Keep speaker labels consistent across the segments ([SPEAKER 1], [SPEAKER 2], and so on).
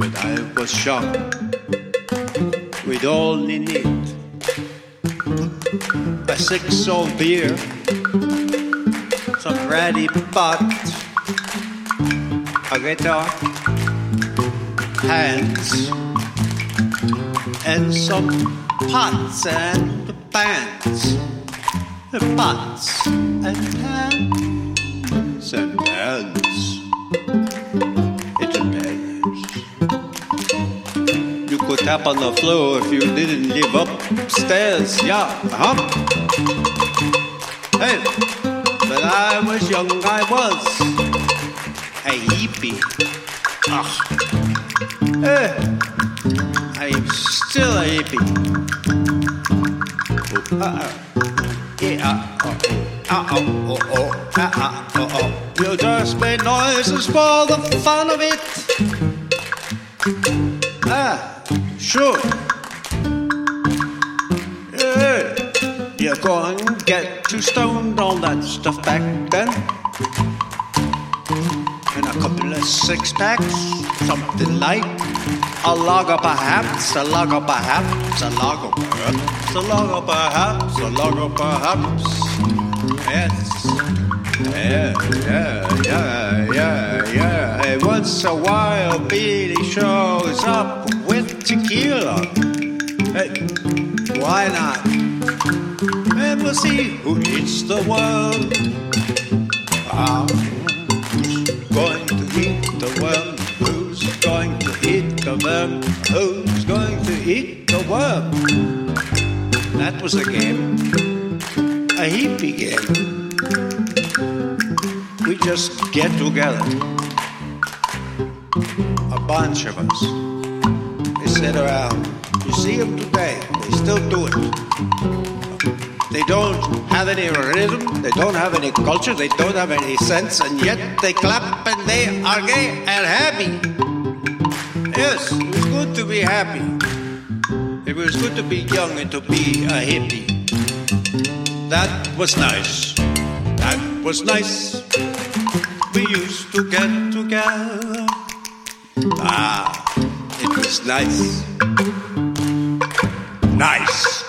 [SPEAKER 1] when I was young. We'd only need a six old beer, some ratty pot, a guitar, hands, and some pots and pans, pots and pans and pans. You tap on the floor if you didn't live upstairs. Yeah, huh? Hey, when I was young, I was a hippie. Ah, hey, I'm still a hippie. Uh-uh. Yeah, uh-oh. Uh-oh, oh, uh-uh, oh, You just made noises for the fun of it. Ah, sure. Yeah. You're going to get too stoned on that stuff back then. And a couple of six packs, something light. A lager perhaps, a lager perhaps, a lager perhaps, a lager perhaps, a lager perhaps. Yes. Yeah, yeah, yeah, once a while, Billy shows up with tequila. Hey, why not? And we'll see who eats the world. Ah, who's going to eat the worm? Who's going to eat the worm? Who's going to eat the worm? That was a game, a hippie game. We just get together, a bunch of us. They sit around. You see them today, they still do it. They don't have any rhythm, they don't have any culture, they don't have any sense, and yet they clap and they are gay and happy. Yes, it was good to be happy. It was good to be young and to be a hippie. That was nice. That was nice. We used to get together. Ah, it was nice. Nice.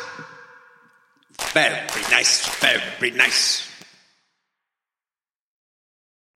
[SPEAKER 1] Very nice, very nice.